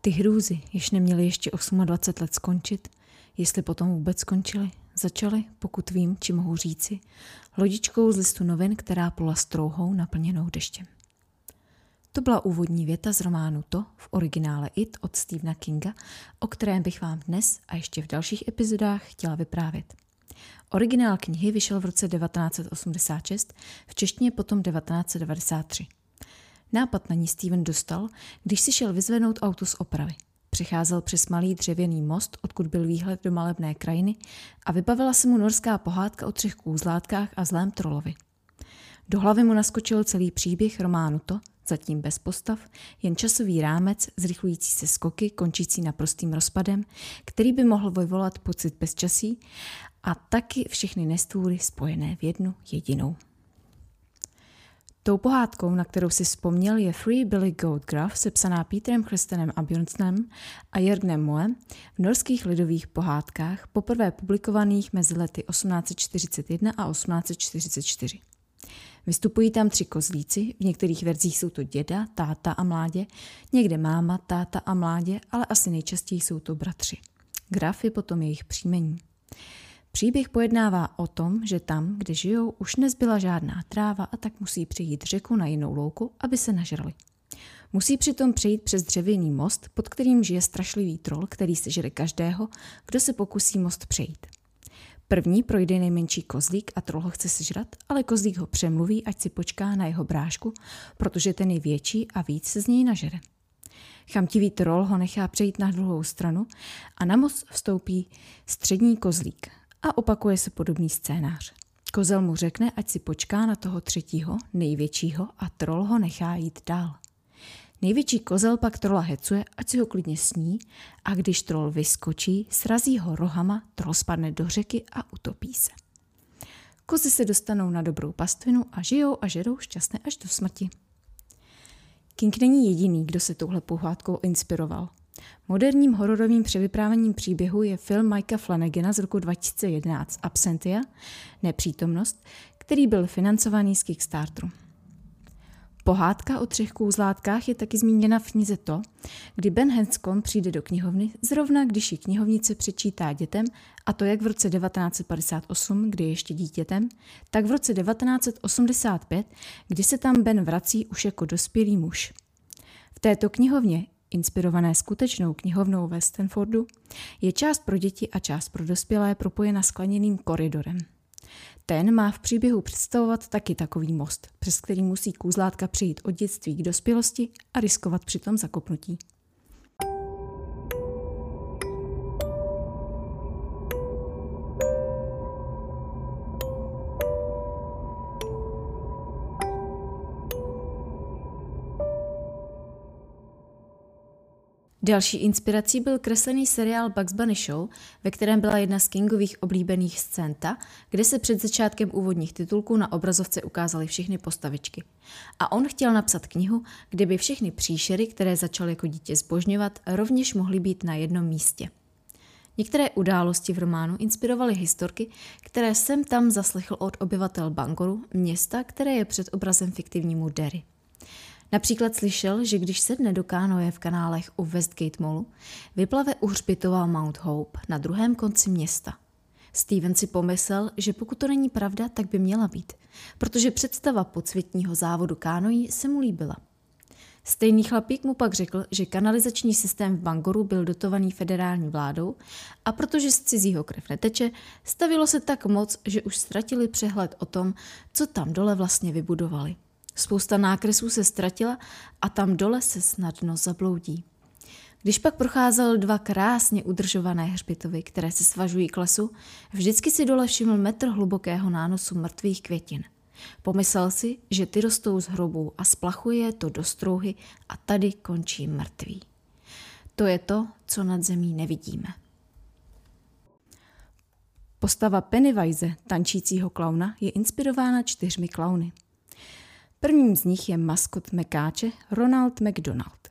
Ty hrůzy, jež neměly ještě 28 let skončit, jestli potom vůbec skončily, začaly, pokud vím, či mohu říci, lodičkou z listu novin, která plula strouhou naplněnou deštěm. To byla úvodní věta z románu To v originále It od Stephena Kinga, o kterém bych vám dnes a ještě v dalších epizodách chtěla vyprávět. Originál knihy vyšel v roce 1986, v češtině potom 1993. Nápad na ní Steven dostal, když si šel vyzvednout auto z opravy. Přicházel přes malý dřevěný most, odkud byl výhled do malebné krajiny a vybavila se mu norská pohádka o třech kůzlátkách a zlém trolovi. Do hlavy mu naskočil celý příběh románu to, zatím bez postav, jen časový rámec, zrychlující se skoky, končící naprostým rozpadem, který by mohl vyvolat pocit bezčasí a taky všechny nestvůry spojené v jednu jedinou. Tou pohádkou, na kterou si vzpomněl, je Free Billy Goat Gruff, sepsaná Peterem Christenem Abjornsnem a Jörgnem Moem v norských lidových pohádkách, poprvé publikovaných mezi lety 1841 a 1844. Vystupují tam tři kozlíci, v některých verzích jsou to děda, táta a mládě, někde máma, táta a mládě, ale asi nejčastěji jsou to bratři. Graf je potom jejich příjmení. Příběh pojednává o tom, že tam, kde žijou, už nezbyla žádná tráva a tak musí přejít řeku na jinou louku, aby se nažrali. Musí přitom přejít přes dřevěný most, pod kterým žije strašlivý trol, který sežere každého, kdo se pokusí most přejít. První projde nejmenší kozlík a troll ho chce sežrat, ale kozlík ho přemluví, ať si počká na jeho brášku, protože ten je větší a víc se z něj nažere. Chamtivý troll ho nechá přejít na druhou stranu a na most vstoupí střední kozlík a opakuje se podobný scénář. Kozel mu řekne, ať si počká na toho třetího, největšího a troll ho nechá jít dál. Největší kozel pak trola hecuje, ať si ho klidně sní a když troll vyskočí, srazí ho rohama, troll spadne do řeky a utopí se. Kozy se dostanou na dobrou pastvinu a žijou a žerou šťastné až do smrti. King není jediný, kdo se touhle pohádkou inspiroval. Moderním hororovým převyprávěním příběhu je film Mikea Flanagana z roku 2011 Absentia, nepřítomnost, který byl financovaný z Kickstarteru. Pohádka o třech kůzlátkách je taky zmíněna v knize to, kdy Ben Hanscom přijde do knihovny, zrovna když ji knihovnice přečítá dětem, a to jak v roce 1958, kdy je ještě dítětem, tak v roce 1985, kdy se tam Ben vrací už jako dospělý muž. V této knihovně, inspirované skutečnou knihovnou ve Stanfordu, je část pro děti a část pro dospělé propojena skleněným koridorem. Ten má v příběhu představovat taky takový most, přes který musí kůzlátka přijít od dětství k dospělosti a riskovat přitom zakopnutí. Další inspirací byl kreslený seriál Bugs Bunny Show, ve kterém byla jedna z Kingových oblíbených scén ta, kde se před začátkem úvodních titulků na obrazovce ukázaly všechny postavičky. A on chtěl napsat knihu, kde by všechny příšery, které začal jako dítě zbožňovat, rovněž mohly být na jednom místě. Některé události v románu inspirovaly historky, které jsem tam zaslechl od obyvatel Bangoru, města, které je před obrazem fiktivnímu Derry. Například slyšel, že když sedne do kánoje v kanálech u Westgate Mallu, vyplave u hřbitova Mount Hope na druhém konci města. Steven si pomyslel, že pokud to není pravda, tak by měla být, protože představa podsvětního závodu kánojí se mu líbila. Stejný chlapík mu pak řekl, že kanalizační systém v Bangoru byl dotovaný federální vládou a protože z cizího krev neteče, stavilo se tak moc, že už ztratili přehled o tom, co tam dole vlastně vybudovali. Spousta nákresů se ztratila a tam dole se snadno zabloudí. Když pak procházel dva krásně udržované hřbitovy, které se svažují k lesu, vždycky si dole všiml metr hlubokého nánosu mrtvých květin. Pomyslel si, že ty rostou z hrobů a splachuje to do strouhy a tady končí mrtvý. To je to, co nad zemí nevidíme. Postava Pennywise, tančícího klauna, je inspirována čtyřmi klauny. Prvním z nich je maskot Mekáče Ronald McDonald.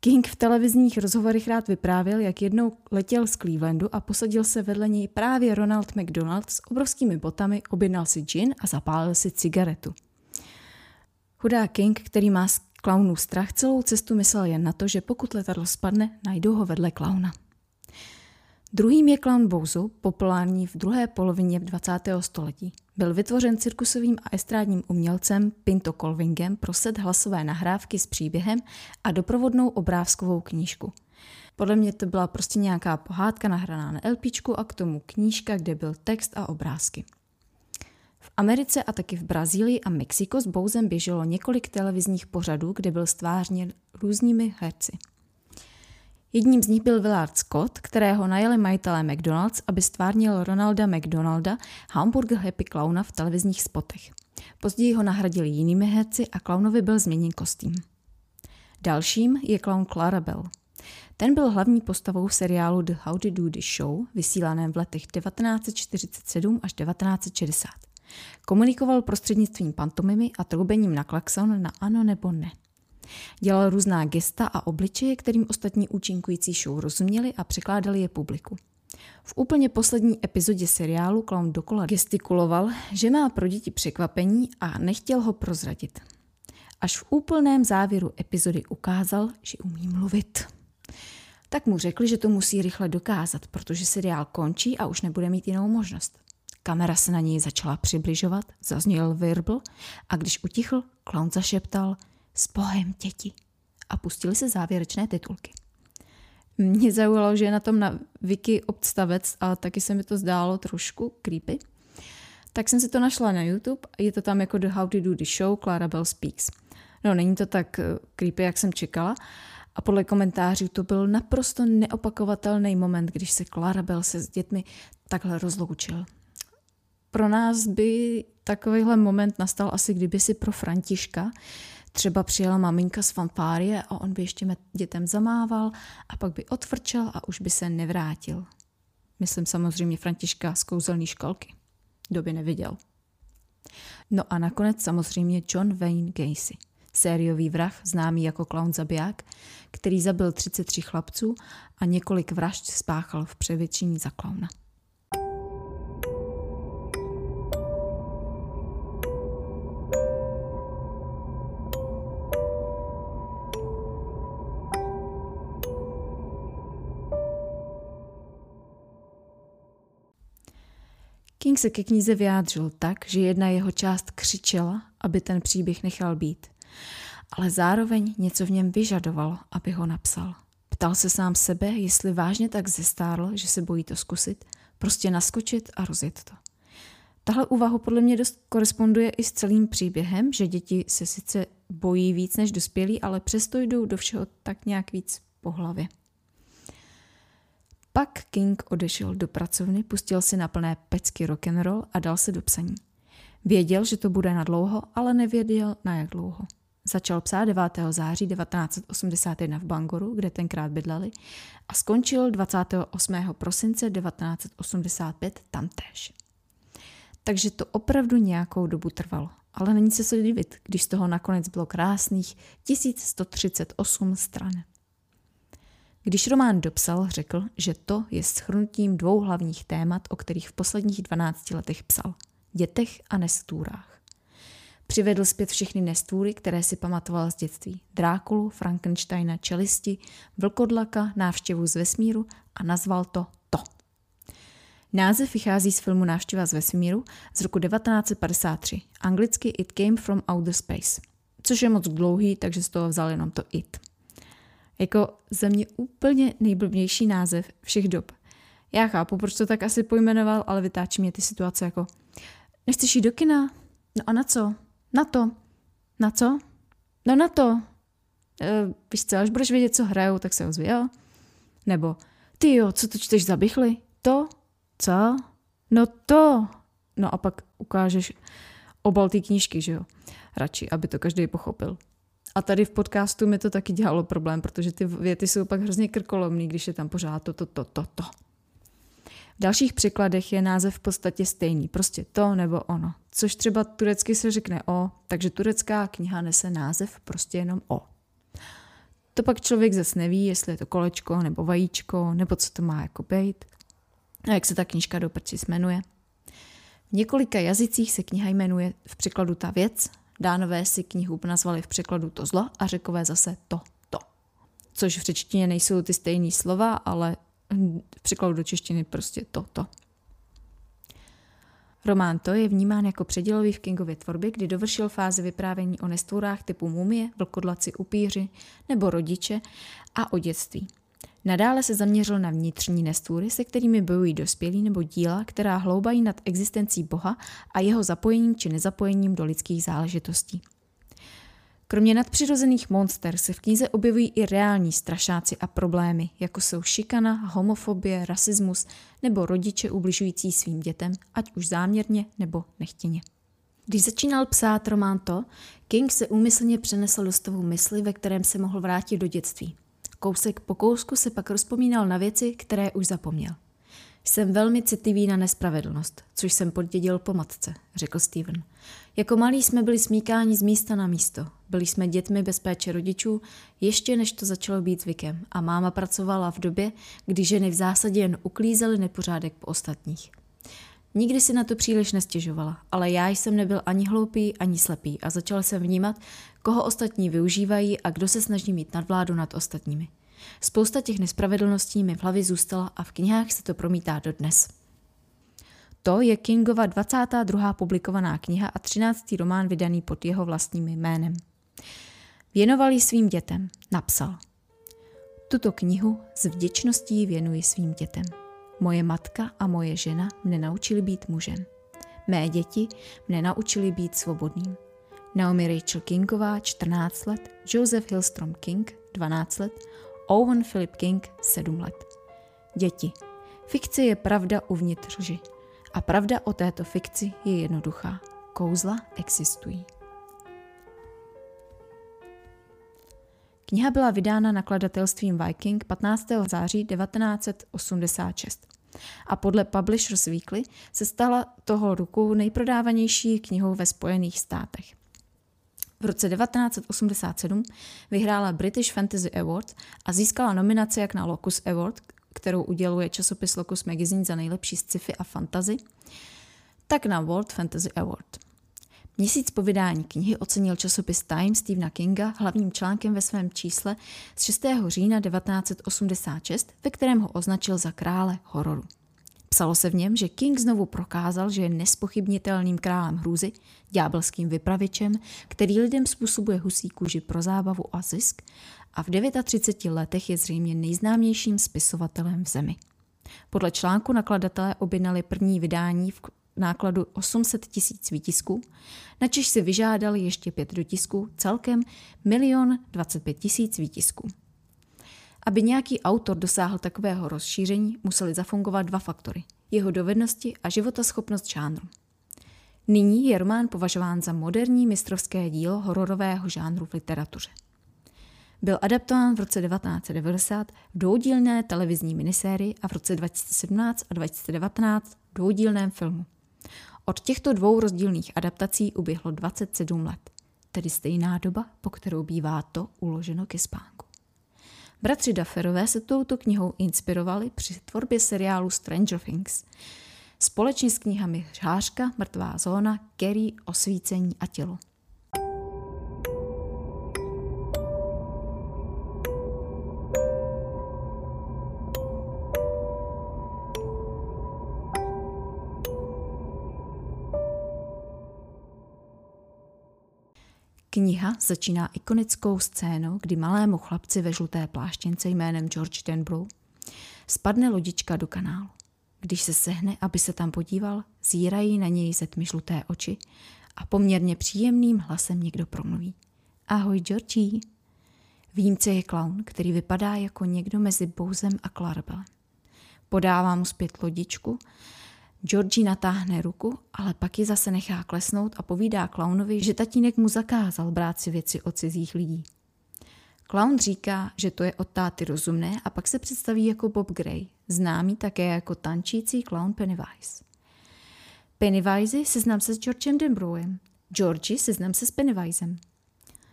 King v televizních rozhovorech rád vyprávěl, jak jednou letěl z Clevelandu a posadil se vedle něj právě Ronald McDonald s obrovskými botami, objednal si gin a zapálil si cigaretu. Chudá King, který má Klaunův strach celou cestu myslel jen na to, že pokud letadlo spadne, najdou ho vedle klauna. Druhým je klaun Bouzu, populární v druhé polovině 20. století. Byl vytvořen cirkusovým a estrádním umělcem Pinto Colvingem pro set hlasové nahrávky s příběhem a doprovodnou obrázkovou knížku. Podle mě to byla prostě nějaká pohádka nahraná na LPčku a k tomu knížka, kde byl text a obrázky. V Americe a taky v Brazílii a Mexiku s Bouzem běželo několik televizních pořadů, kde byl stvárněn různými herci. Jedním z nich byl Willard Scott, kterého najeli majitelé McDonald's, aby stvárnil Ronalda McDonalda, hamburger Happy Clowna v televizních spotech. Později ho nahradili jinými herci a Clownovi byl změněn kostým. Dalším je clown Clara Bell. Ten byl hlavní postavou seriálu The Howdy Doody Show, vysílaném v letech 1947 až 1960. Komunikoval prostřednictvím pantomimy a troubením na klakson na ano nebo ne. Dělal různá gesta a obličeje, kterým ostatní účinkující show rozuměli a překládali je publiku. V úplně poslední epizodě seriálu Clown dokola gestikuloval, že má pro děti překvapení a nechtěl ho prozradit. Až v úplném závěru epizody ukázal, že umí mluvit. Tak mu řekli, že to musí rychle dokázat, protože seriál končí a už nebude mít jinou možnost. Kamera se na něj začala přibližovat, zazněl virbl a když utichl, klaun zašeptal s bohem děti a pustili se závěrečné titulky. Mě zaujalo, že je na tom na wiki obstavec a taky se mi to zdálo trošku creepy. Tak jsem si to našla na YouTube a je to tam jako The How to Do the Show Clara Bell Speaks. No, není to tak eh, creepy, jak jsem čekala. A podle komentářů to byl naprosto neopakovatelný moment, když se Clara Bell se s dětmi takhle rozloučil pro nás by takovýhle moment nastal asi kdyby si pro Františka třeba přijela maminka z fanfárie a on by ještě dětem zamával a pak by otvrčel a už by se nevrátil. Myslím samozřejmě Františka z kouzelné školky. Kdo by neviděl. No a nakonec samozřejmě John Wayne Gacy, sériový vrah známý jako clown zabiják, který zabil 33 chlapců a několik vražd spáchal v převětšení za klauna. Se ke knize vyjádřil tak, že jedna jeho část křičela, aby ten příběh nechal být. Ale zároveň něco v něm vyžadovalo, aby ho napsal. Ptal se sám sebe, jestli vážně tak zestárl, že se bojí to zkusit, prostě naskočit a rozjet to. Tahle úvaha podle mě dost koresponduje i s celým příběhem, že děti se sice bojí víc než dospělí, ale přesto jdou do všeho tak nějak víc po hlavě. Pak King odešel do pracovny, pustil si na plné pecky rock'n'roll a dal se do psaní. Věděl, že to bude na dlouho, ale nevěděl na jak dlouho. Začal psát 9. září 1981 v Bangoru, kde tenkrát bydleli, a skončil 28. prosince 1985 tamtéž. Takže to opravdu nějakou dobu trvalo. Ale není se co divit, když z toho nakonec bylo krásných 1138 stran. Když román dopsal, řekl, že to je schrnutím dvou hlavních témat, o kterých v posledních 12 letech psal. Dětech a nestůrách. Přivedl zpět všechny nestvůry, které si pamatoval z dětství. Drákulu, Frankensteina, čelisti, vlkodlaka, návštěvu z vesmíru a nazval to To. Název vychází z filmu Návštěva z vesmíru z roku 1953. Anglicky It Came from Outer Space. Což je moc dlouhý, takže z toho vzal jenom to It. Jako za mě úplně nejblbnější název všech dob. Já chápu, proč to tak asi pojmenoval, ale vytáčí mě ty situace jako nechceš jít do kina? No a na co? Na to. Na co? No na to. E, víš co, až budeš vědět, co hrajou, tak se ozvi, jo? Nebo ty jo, co to čteš za bychly? To? Co? No to. No a pak ukážeš obal té knížky, že jo? Radši, aby to každý pochopil. A tady v podcastu mi to taky dělalo problém, protože ty věty jsou pak hrozně krkolomný, když je tam pořád to, to, to, to, to. V dalších překladech je název v podstatě stejný, prostě to nebo ono. Což třeba turecky se řekne o, takže turecká kniha nese název prostě jenom o. To pak člověk zase neví, jestli je to kolečko nebo vajíčko, nebo co to má jako být. A jak se ta knižka do prčic jmenuje. V několika jazycích se kniha jmenuje v překladu ta věc, Dánové si knihu nazvali v překladu to zlo a řekové zase to, to. Což v řečtině nejsou ty stejné slova, ale v překladu do češtiny prostě to, to. Román To je vnímán jako předělový v Kingově tvorbě, kdy dovršil fázi vyprávění o nestvůrách typu mumie, vlkodlaci, upíři nebo rodiče a o dětství. Nadále se zaměřil na vnitřní nestvůry, se kterými bojují dospělí nebo díla, která hloubají nad existencí Boha a jeho zapojením či nezapojením do lidských záležitostí. Kromě nadpřirozených monster se v knize objevují i reální strašáci a problémy, jako jsou šikana, homofobie, rasismus nebo rodiče ubližující svým dětem, ať už záměrně nebo nechtěně. Když začínal psát román To, King se úmyslně přenesl do stavu mysli, ve kterém se mohl vrátit do dětství. Kousek po kousku se pak rozpomínal na věci, které už zapomněl. Jsem velmi citlivý na nespravedlnost, což jsem poddědil po matce, řekl Steven. Jako malí jsme byli smíkáni z místa na místo. Byli jsme dětmi bez péče rodičů, ještě než to začalo být zvykem a máma pracovala v době, kdy ženy v zásadě jen uklízely nepořádek po ostatních. Nikdy si na to příliš nestěžovala, ale já jsem nebyl ani hloupý, ani slepý a začal jsem vnímat, koho ostatní využívají a kdo se snaží mít nadvládu nad ostatními. Spousta těch nespravedlností mi v hlavě zůstala a v knihách se to promítá dodnes. To je Kingova 22. publikovaná kniha a 13. román vydaný pod jeho vlastním jménem. Věnoval ji svým dětem, napsal. Tuto knihu s vděčností věnuji svým dětem. Moje matka a moje žena mne naučili být mužem. Mé děti mne naučili být svobodným. Naomi Rachel Kingová 14 let, Joseph Hillstrom King 12 let, Owen Philip King 7 let. Děti. Fikce je pravda uvnitř lži. A pravda o této fikci je jednoduchá. Kouzla existují. Kniha byla vydána nakladatelstvím Viking 15. září 1986 a podle Publishers Weekly se stala toho roku nejprodávanější knihou ve Spojených státech. V roce 1987 vyhrála British Fantasy Award a získala nominaci jak na Locus Award, kterou uděluje časopis Locus Magazine za nejlepší sci-fi a fantasy, tak na World Fantasy Award. Měsíc po vydání knihy ocenil časopis Time Stephena Kinga hlavním článkem ve svém čísle z 6. října 1986, ve kterém ho označil za krále hororu. Psalo se v něm, že King znovu prokázal, že je nespochybnitelným králem hrůzy, ďábelským vypravěčem, který lidem způsobuje husí kůži pro zábavu a zisk a v 39 letech je zřejmě nejznámějším spisovatelem v zemi. Podle článku nakladatelé objednali první vydání v nákladu 800 tisíc výtisků, načež si vyžádali ještě pět dotisků, celkem 1 25 tisíc výtisků. Aby nějaký autor dosáhl takového rozšíření, museli zafungovat dva faktory. Jeho dovednosti a životaschopnost žánru. Nyní je román považován za moderní mistrovské dílo hororového žánru v literatuře. Byl adaptován v roce 1990 v dvoudílné televizní minisérii a v roce 2017 a 2019 v dvoudílném filmu. Od těchto dvou rozdílných adaptací uběhlo 27 let, tedy stejná doba, po kterou bývá to uloženo ke spánku. Bratři Dufferové se touto knihou inspirovali při tvorbě seriálu Stranger Things. Společně s knihami Žářka, Mrtvá zóna, Kerry, Osvícení a tělo. Kniha začíná ikonickou scénou, kdy malému chlapci ve žluté pláštěnce jménem George Denbrough spadne lodička do kanálu. Když se sehne, aby se tam podíval, zírají na něj ze tmy žluté oči a poměrně příjemným hlasem někdo promluví. Ahoj, Georgie. Výjimce je klaun, který vypadá jako někdo mezi Bouzem a Clarabelem. Podává mu zpět lodičku Georgie natáhne ruku, ale pak ji zase nechá klesnout a povídá klaunovi, že tatínek mu zakázal brát si věci od cizích lidí. Clown říká, že to je od táty rozumné a pak se představí jako Bob Gray, známý také jako tančící clown Pennywise. Pennywise seznam se s Georgem Denbroughem, Georgie seznam se s Pennywisem.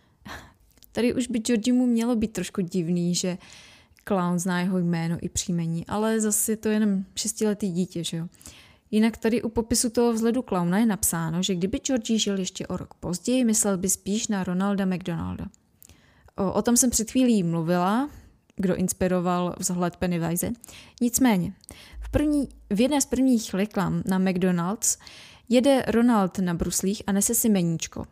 Tady už by Georgie mu mělo být trošku divný, že clown zná jeho jméno i příjmení, ale zase je to jenom šestiletý dítě, že jo. Jinak tady u popisu toho vzhledu klauna je napsáno, že kdyby Georgie žil ještě o rok později, myslel by spíš na Ronalda McDonalda. O, o tom jsem před chvílí mluvila, kdo inspiroval vzhled Pennywise. Nicméně, v, první, v jedné z prvních reklam na McDonald's jede Ronald na bruslích a nese si meníčko.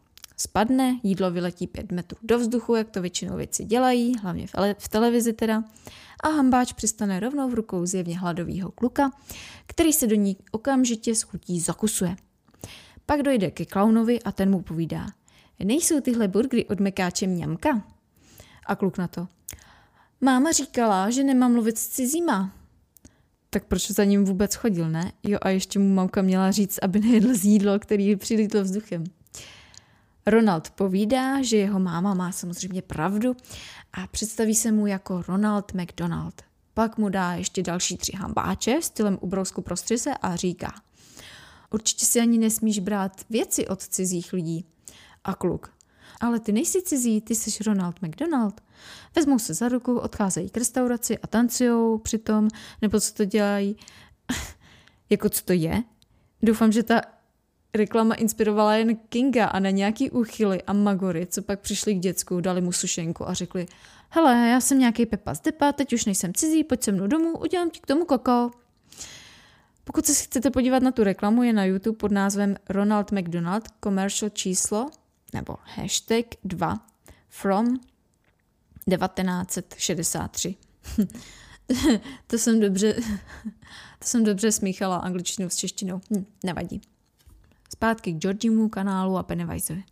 Spadne, jídlo vyletí pět metrů do vzduchu, jak to většinou věci dělají, hlavně v, televizi teda, a hambáč přistane rovnou v rukou zjevně hladového kluka, který se do ní okamžitě s chutí zakusuje. Pak dojde ke klaunovi a ten mu povídá, nejsou tyhle burgery od mekáče mňamka? A kluk na to, máma říkala, že nemám mluvit s cizíma. Tak proč za ním vůbec chodil, ne? Jo a ještě mu mamka měla říct, aby nejedl z jídlo, který přilítl vzduchem. Ronald povídá, že jeho máma má samozřejmě pravdu a představí se mu jako Ronald McDonald. Pak mu dá ještě další tři hambáče stylem ubrousku prostřise a říká Určitě si ani nesmíš brát věci od cizích lidí. A kluk. Ale ty nejsi cizí, ty jsi Ronald McDonald. Vezmou se za ruku, odcházejí k restauraci a tancujou přitom, nebo co to dělají. jako co to je? Doufám, že ta reklama inspirovala jen Kinga a na nějaký úchyly a magory, co pak přišli k děcku, dali mu sušenku a řekli hele, já jsem nějaký Pepa z Depa, teď už nejsem cizí, pojď se mnou domů, udělám ti k tomu koko. Pokud se chcete podívat na tu reklamu, je na YouTube pod názvem Ronald McDonald commercial číslo nebo hashtag 2 from 1963. to jsem dobře, to jsem dobře smíchala angličtinu s češtinou. Hm, nevadí. Zpátky k Georgiemu kanálu a Pennywiseovi.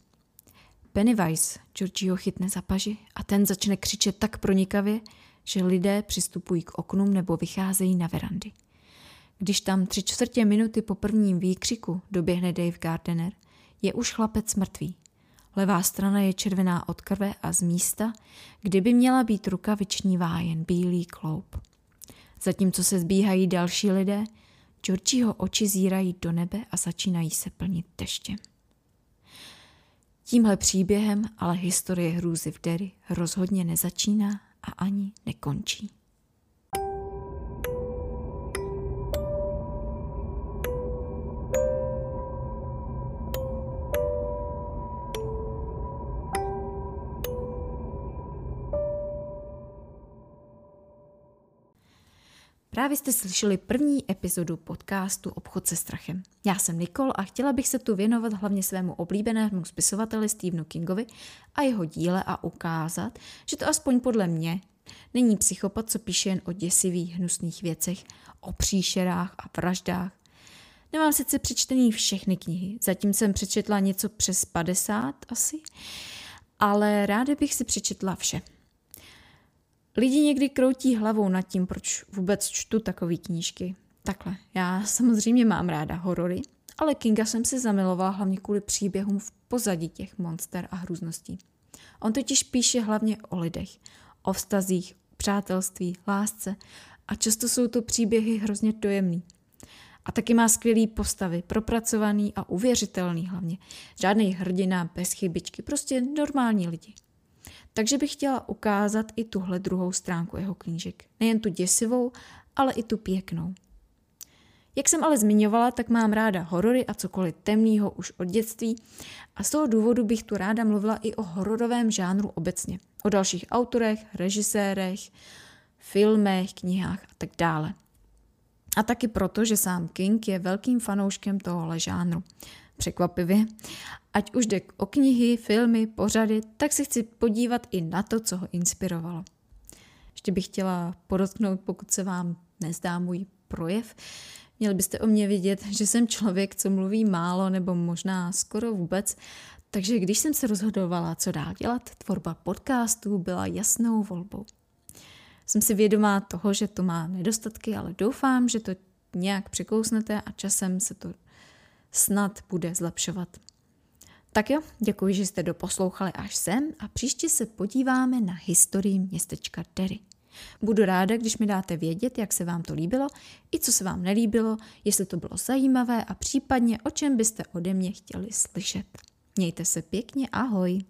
Pennywise Georgieho chytne za paži a ten začne křičet tak pronikavě, že lidé přistupují k oknům nebo vycházejí na verandy. Když tam tři čtvrtě minuty po prvním výkřiku doběhne Dave Gardener, je už chlapec mrtvý. Levá strana je červená od krve a z místa, kde by měla být ruka vyčnívá jen bílý kloup. Zatímco se zbíhají další lidé, Georgieho oči zírají do nebe a začínají se plnit deštěm. Tímhle příběhem ale historie hrůzy v Derry rozhodně nezačíná a ani nekončí. Právě jste slyšeli první epizodu podcastu Obchod se strachem. Já jsem Nikol a chtěla bych se tu věnovat hlavně svému oblíbenému spisovateli Stephenu Kingovi a jeho díle a ukázat, že to aspoň podle mě není psychopat, co píše jen o děsivých, hnusných věcech, o příšerách a vraždách. Nemám sice přečtený všechny knihy, zatím jsem přečetla něco přes 50 asi, ale ráda bych si přečetla vše. Lidi někdy kroutí hlavou nad tím, proč vůbec čtu takové knížky. Takhle, já samozřejmě mám ráda horory, ale Kinga jsem si zamilovala hlavně kvůli příběhům v pozadí těch monster a hrůzností. On totiž píše hlavně o lidech, o vztazích, přátelství, lásce a často jsou to příběhy hrozně dojemný. A taky má skvělý postavy, propracovaný a uvěřitelný hlavně. Žádný hrdina bez chybičky, prostě normální lidi. Takže bych chtěla ukázat i tuhle druhou stránku jeho knížek. Nejen tu děsivou, ale i tu pěknou. Jak jsem ale zmiňovala, tak mám ráda horory a cokoliv temného už od dětství a z toho důvodu bych tu ráda mluvila i o hororovém žánru obecně. O dalších autorech, režisérech, filmech, knihách a tak dále. A taky proto, že sám King je velkým fanouškem tohohle žánru překvapivě. Ať už jde o knihy, filmy, pořady, tak se chci podívat i na to, co ho inspirovalo. Ještě bych chtěla podotknout, pokud se vám nezdá můj projev, měli byste o mě vidět, že jsem člověk, co mluví málo nebo možná skoro vůbec, takže když jsem se rozhodovala, co dál dělat, tvorba podcastů byla jasnou volbou. Jsem si vědomá toho, že to má nedostatky, ale doufám, že to nějak překousnete a časem se to snad bude zlepšovat. Tak jo, děkuji, že jste doposlouchali až sem a příště se podíváme na historii městečka Derry. Budu ráda, když mi dáte vědět, jak se vám to líbilo, i co se vám nelíbilo, jestli to bylo zajímavé a případně o čem byste ode mě chtěli slyšet. Mějte se pěkně, ahoj!